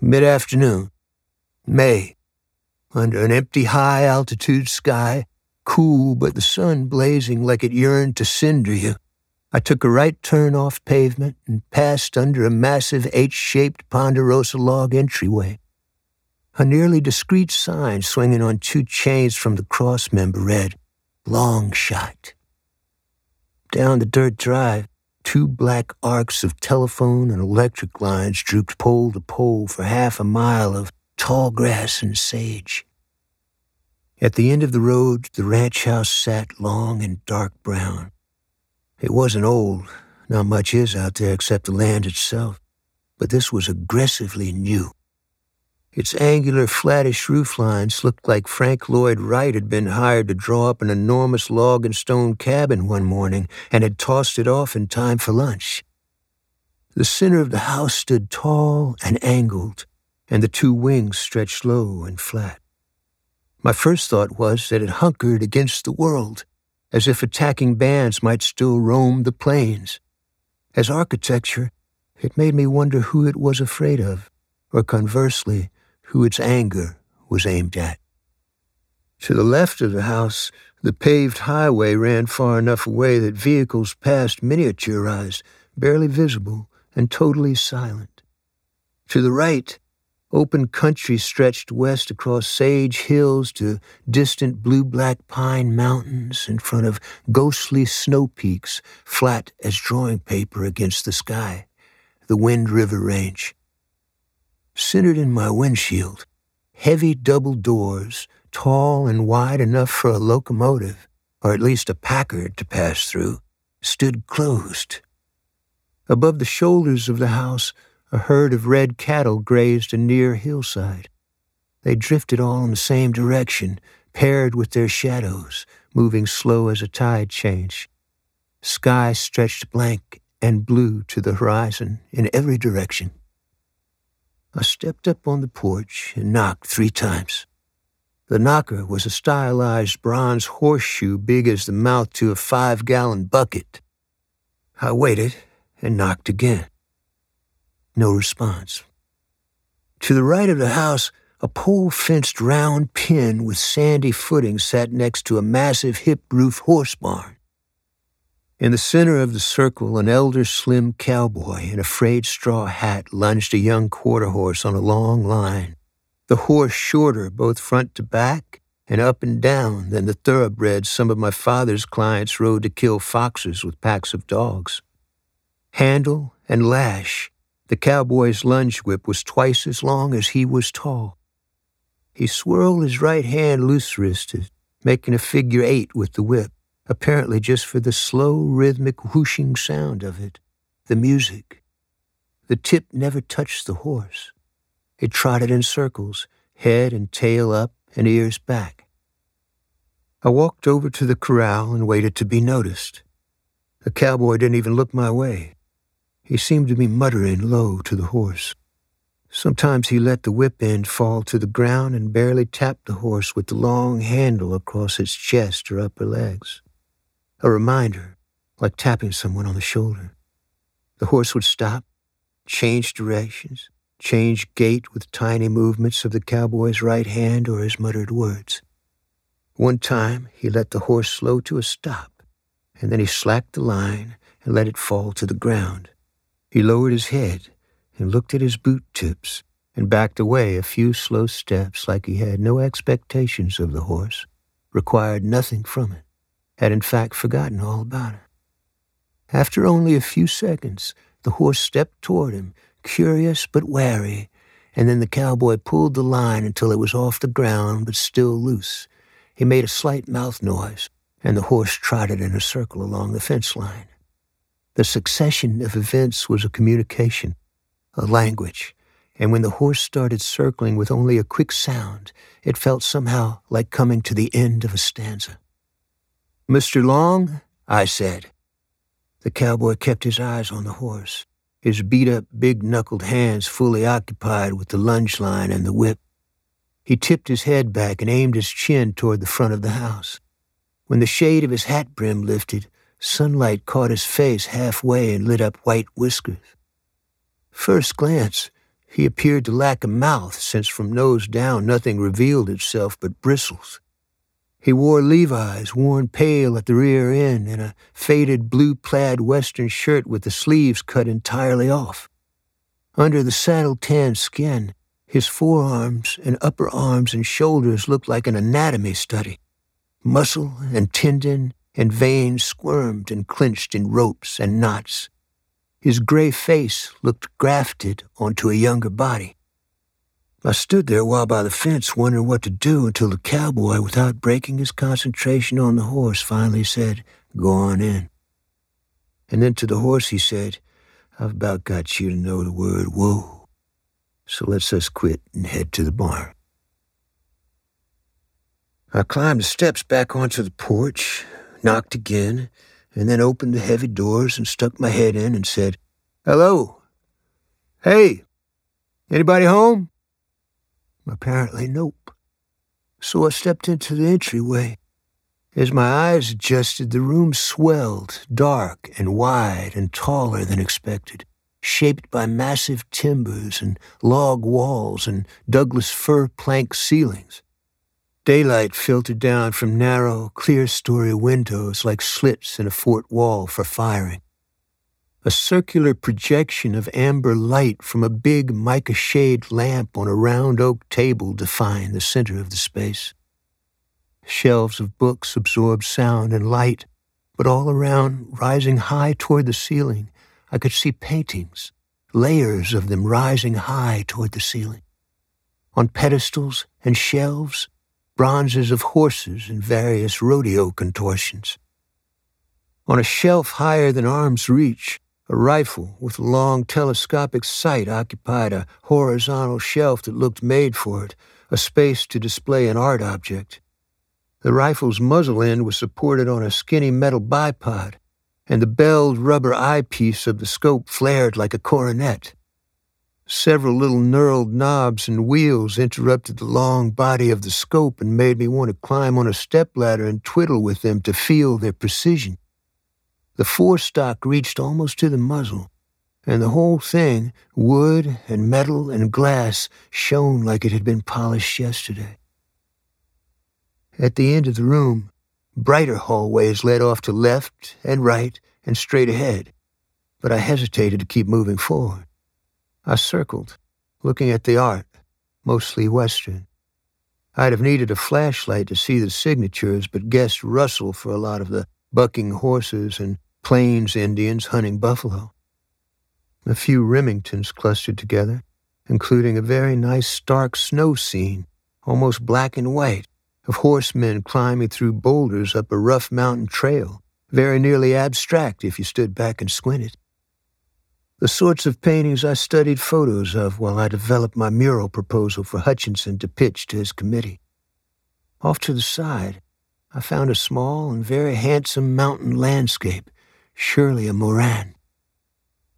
Mid afternoon. May. Under an empty high altitude sky, cool but the sun blazing like it yearned to cinder you. I took a right turn off pavement and passed under a massive H shaped ponderosa log entryway. A nearly discreet sign swinging on two chains from the cross member read, Long Shot. Down the dirt drive, two black arcs of telephone and electric lines drooped pole to pole for half a mile of tall grass and sage. At the end of the road, the ranch house sat long and dark brown. It wasn't old, not much is out there except the land itself, but this was aggressively new. Its angular, flattish roof lines looked like Frank Lloyd Wright had been hired to draw up an enormous log and stone cabin one morning and had tossed it off in time for lunch. The center of the house stood tall and angled, and the two wings stretched low and flat. My first thought was that it hunkered against the world, as if attacking bands might still roam the plains. As architecture, it made me wonder who it was afraid of, or conversely, who its anger was aimed at. To the left of the house, the paved highway ran far enough away that vehicles passed miniaturized, barely visible, and totally silent. To the right, open country stretched west across sage hills to distant blue black pine mountains in front of ghostly snow peaks flat as drawing paper against the sky, the Wind River Range centered in my windshield, heavy double doors, tall and wide enough for a locomotive, or at least a Packard to pass through, stood closed. Above the shoulders of the house, a herd of red cattle grazed a near hillside. They drifted all in the same direction, paired with their shadows, moving slow as a tide change. Sky stretched blank and blue to the horizon in every direction. I stepped up on the porch and knocked three times. The knocker was a stylized bronze horseshoe big as the mouth to a five gallon bucket. I waited and knocked again. No response. To the right of the house, a pole fenced round pen with sandy footing sat next to a massive hip roof horse barn. In the center of the circle, an elder, slim cowboy in a frayed straw hat lunged a young quarter horse on a long line, the horse shorter both front to back and up and down than the thoroughbreds some of my father's clients rode to kill foxes with packs of dogs. Handle and lash, the cowboy's lunge whip was twice as long as he was tall. He swirled his right hand loose wristed, making a figure eight with the whip apparently just for the slow, rhythmic whooshing sound of it, the music. The tip never touched the horse. It trotted in circles, head and tail up and ears back. I walked over to the corral and waited to be noticed. The cowboy didn't even look my way. He seemed to be muttering low to the horse. Sometimes he let the whip end fall to the ground and barely tapped the horse with the long handle across its chest or upper legs a reminder, like tapping someone on the shoulder. The horse would stop, change directions, change gait with tiny movements of the cowboy's right hand or his muttered words. One time, he let the horse slow to a stop, and then he slacked the line and let it fall to the ground. He lowered his head and looked at his boot tips and backed away a few slow steps like he had no expectations of the horse, required nothing from it had in fact forgotten all about it. After only a few seconds, the horse stepped toward him, curious but wary, and then the cowboy pulled the line until it was off the ground but still loose. He made a slight mouth noise, and the horse trotted in a circle along the fence line. The succession of events was a communication, a language, and when the horse started circling with only a quick sound, it felt somehow like coming to the end of a stanza. Mr. Long, I said. The cowboy kept his eyes on the horse, his beat up, big knuckled hands fully occupied with the lunge line and the whip. He tipped his head back and aimed his chin toward the front of the house. When the shade of his hat brim lifted, sunlight caught his face halfway and lit up white whiskers. First glance, He appeared to lack a mouth, since from nose down nothing revealed itself but bristles. He wore Levi's, worn pale at the rear end, and a faded blue plaid western shirt with the sleeves cut entirely off. Under the saddle tan skin, his forearms and upper arms and shoulders looked like an anatomy study. Muscle and tendon and veins squirmed and clenched in ropes and knots. His gray face looked grafted onto a younger body. I stood there a while by the fence, wondering what to do until the cowboy, without breaking his concentration on the horse, finally said, Go on in. And then to the horse he said, I've about got you to know the word whoa. So let's us quit and head to the barn. I climbed the steps back onto the porch, knocked again, and then opened the heavy doors and stuck my head in and said, Hello. Hey, anybody home? Apparently, nope. So I stepped into the entryway. As my eyes adjusted, the room swelled, dark and wide and taller than expected, shaped by massive timbers and log walls and Douglas fir plank ceilings. Daylight filtered down from narrow, clerestory windows like slits in a fort wall for firing a circular projection of amber light from a big mica shade lamp on a round oak table defined the center of the space. Shelves of books absorbed sound and light, but all around, rising high toward the ceiling, I could see paintings, layers of them rising high toward the ceiling. On pedestals and shelves, bronzes of horses in various rodeo contortions. On a shelf higher than arm's reach, a rifle with a long telescopic sight occupied a horizontal shelf that looked made for it, a space to display an art object. The rifle's muzzle end was supported on a skinny metal bipod, and the belled rubber eyepiece of the scope flared like a coronet. Several little knurled knobs and wheels interrupted the long body of the scope and made me want to climb on a stepladder and twiddle with them to feel their precision. The forestock reached almost to the muzzle, and the whole thing, wood and metal and glass, shone like it had been polished yesterday. At the end of the room, brighter hallways led off to left and right and straight ahead, but I hesitated to keep moving forward. I circled, looking at the art, mostly Western. I'd have needed a flashlight to see the signatures, but guessed Russell for a lot of the bucking horses and Plains Indians hunting buffalo. A few Remingtons clustered together, including a very nice stark snow scene, almost black and white, of horsemen climbing through boulders up a rough mountain trail, very nearly abstract if you stood back and squinted. The sorts of paintings I studied photos of while I developed my mural proposal for Hutchinson to pitch to his committee. Off to the side, I found a small and very handsome mountain landscape surely a Moran.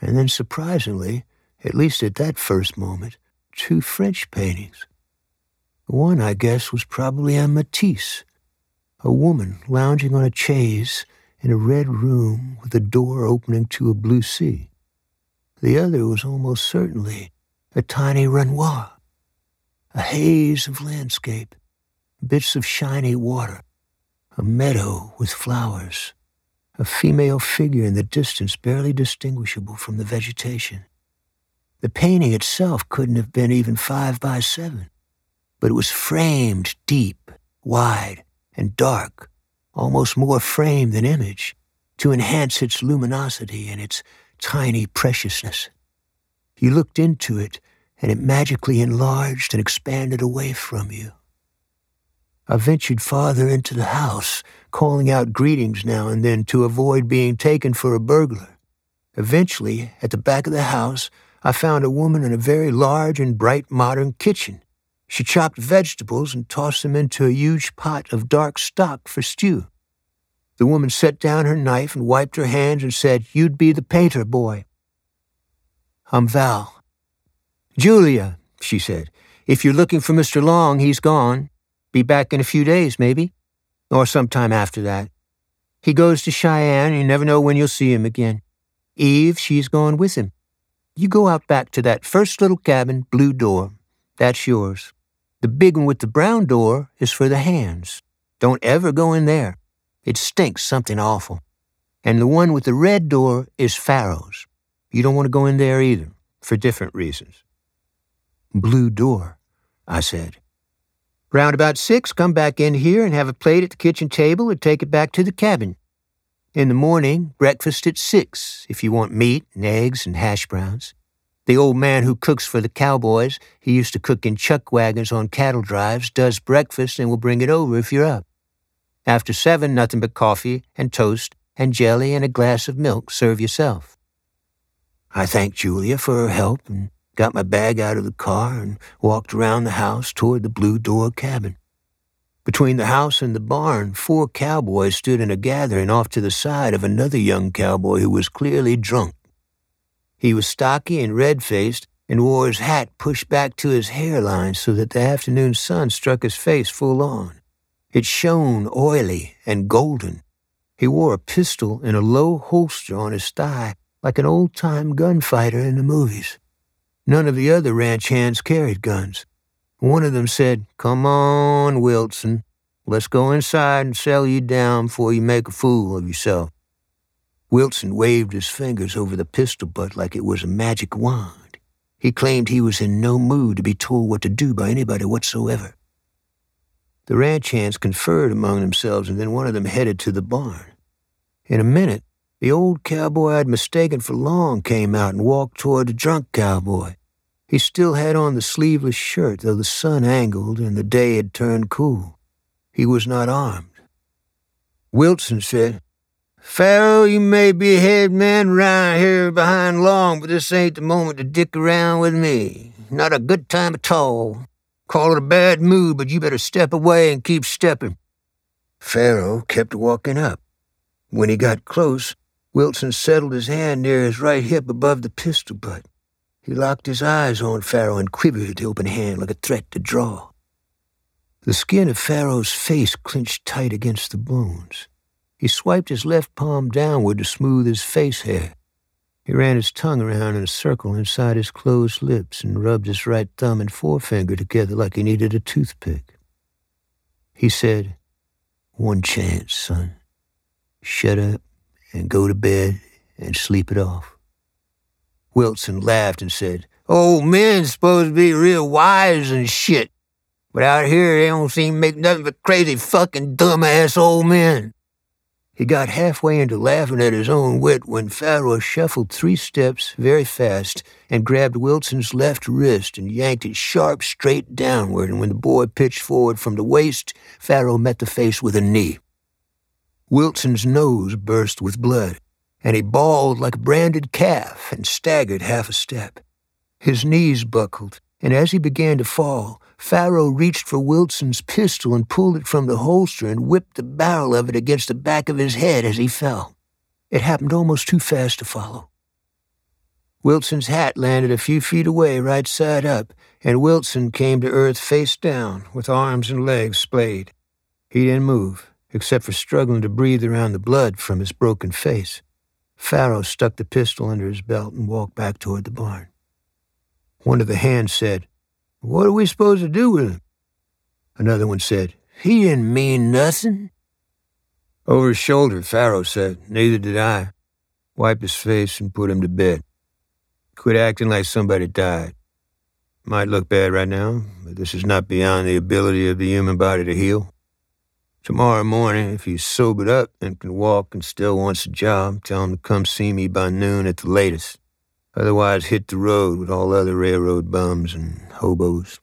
And then, surprisingly, at least at that first moment, two French paintings. One, I guess, was probably a Matisse, a woman lounging on a chaise in a red room with a door opening to a blue sea. The other was almost certainly a tiny Renoir, a haze of landscape, bits of shiny water, a meadow with flowers, a female figure in the distance barely distinguishable from the vegetation. The painting itself couldn't have been even five by seven, but it was framed deep, wide, and dark, almost more frame than image, to enhance its luminosity and its tiny preciousness. You looked into it, and it magically enlarged and expanded away from you. I ventured farther into the house, calling out greetings now and then to avoid being taken for a burglar. Eventually, at the back of the house, I found a woman in a very large and bright modern kitchen. She chopped vegetables and tossed them into a huge pot of dark stock for stew. The woman set down her knife and wiped her hands and said, You'd be the painter, boy. I'm Val. Julia, she said, if you're looking for Mr. Long, he's gone. Be back in a few days, maybe. Or sometime after that. He goes to Cheyenne, you never know when you'll see him again. Eve, she's gone with him. You go out back to that first little cabin, blue door. That's yours. The big one with the brown door is for the hands. Don't ever go in there. It stinks something awful. And the one with the red door is Pharaoh's. You don't want to go in there either, for different reasons. Blue door, I said. Round about six, come back in here and have a plate at the kitchen table or take it back to the cabin. In the morning, breakfast at six, if you want meat and eggs and hash browns. The old man who cooks for the cowboys, he used to cook in chuck wagons on cattle drives, does breakfast and will bring it over if you're up. After seven, nothing but coffee and toast and jelly and a glass of milk. Serve yourself. I thanked Julia for her help and got my bag out of the car and walked around the house toward the blue door cabin. Between the house and the barn, four cowboys stood in a gathering off to the side of another young cowboy who was clearly drunk. He was stocky and red faced and wore his hat pushed back to his hairline so that the afternoon sun struck his face full on. It shone oily and golden. He wore a pistol in a low holster on his thigh like an old time gunfighter in the movies. None of the other ranch hands carried guns. One of them said, Come on, Wilson. Let's go inside and settle you down before you make a fool of yourself. Wilson waved his fingers over the pistol butt like it was a magic wand. He claimed he was in no mood to be told what to do by anybody whatsoever. The ranch hands conferred among themselves, and then one of them headed to the barn. In a minute, the old cowboy I'd mistaken for Long came out and walked toward the drunk cowboy. He still had on the sleeveless shirt, though the sun angled and the day had turned cool. He was not armed. Wilson said, Pharaoh, you may be a head man round here behind Long, but this ain't the moment to dick around with me. Not a good time at all. Call it a bad mood, but you better step away and keep stepping. Pharaoh kept walking up. When he got close, Wilson settled his hand near his right hip above the pistol butt. He locked his eyes on Pharaoh and quivered the open hand like a threat to draw. The skin of Pharaoh's face clenched tight against the bones. He swiped his left palm downward to smooth his face hair. He ran his tongue around in a circle inside his closed lips and rubbed his right thumb and forefinger together like he needed a toothpick. He said, One chance, son. Shut up and go to bed and sleep it off. Wilson laughed and said, Old men supposed to be real wise and shit. But out here, they don't seem to make nothing but crazy fucking dumbass old men. He got halfway into laughing at his own wit when Pharaoh shuffled three steps very fast and grabbed Wilson's left wrist and yanked it sharp straight downward. And when the boy pitched forward from the waist, Pharaoh met the face with a knee. Wilson's nose burst with blood and he bawled like a branded calf and staggered half a step. His knees buckled, and as he began to fall, Pharaoh reached for Wilson's pistol and pulled it from the holster and whipped the barrel of it against the back of his head as he fell. It happened almost too fast to follow. Wilson's hat landed a few feet away, right side up, and Wilson came to earth face down, with arms and legs splayed. He didn't move, except for struggling to breathe around the blood from his broken face. Pharaoh stuck the pistol under his belt and walked back toward the barn. One of the hands said, What are we supposed to do with him? Another one said, He didn't mean nothing. Over his shoulder, Pharaoh said, Neither did I. Wiped his face and put him to bed. Quit acting like somebody died. Might look bad right now, but this is not beyond the ability of the human body to heal. Tomorrow morning, if he's sobered up and can walk and still wants a job, tell him to come see me by noon at the latest. Otherwise, hit the road with all other railroad bums and hobos.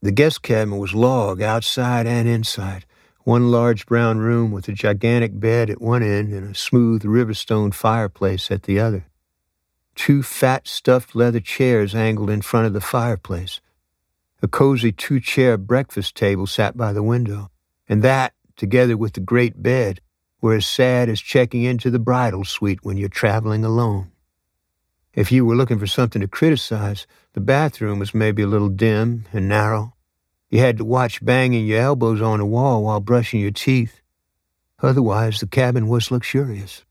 The guest cabin was log outside and inside. One large brown room with a gigantic bed at one end and a smooth riverstone fireplace at the other. Two fat stuffed leather chairs angled in front of the fireplace. A cozy two chair breakfast table sat by the window, and that, together with the great bed, were as sad as checking into the bridal suite when you're traveling alone. If you were looking for something to criticize, the bathroom was maybe a little dim and narrow. You had to watch banging your elbows on the wall while brushing your teeth. Otherwise, the cabin was luxurious.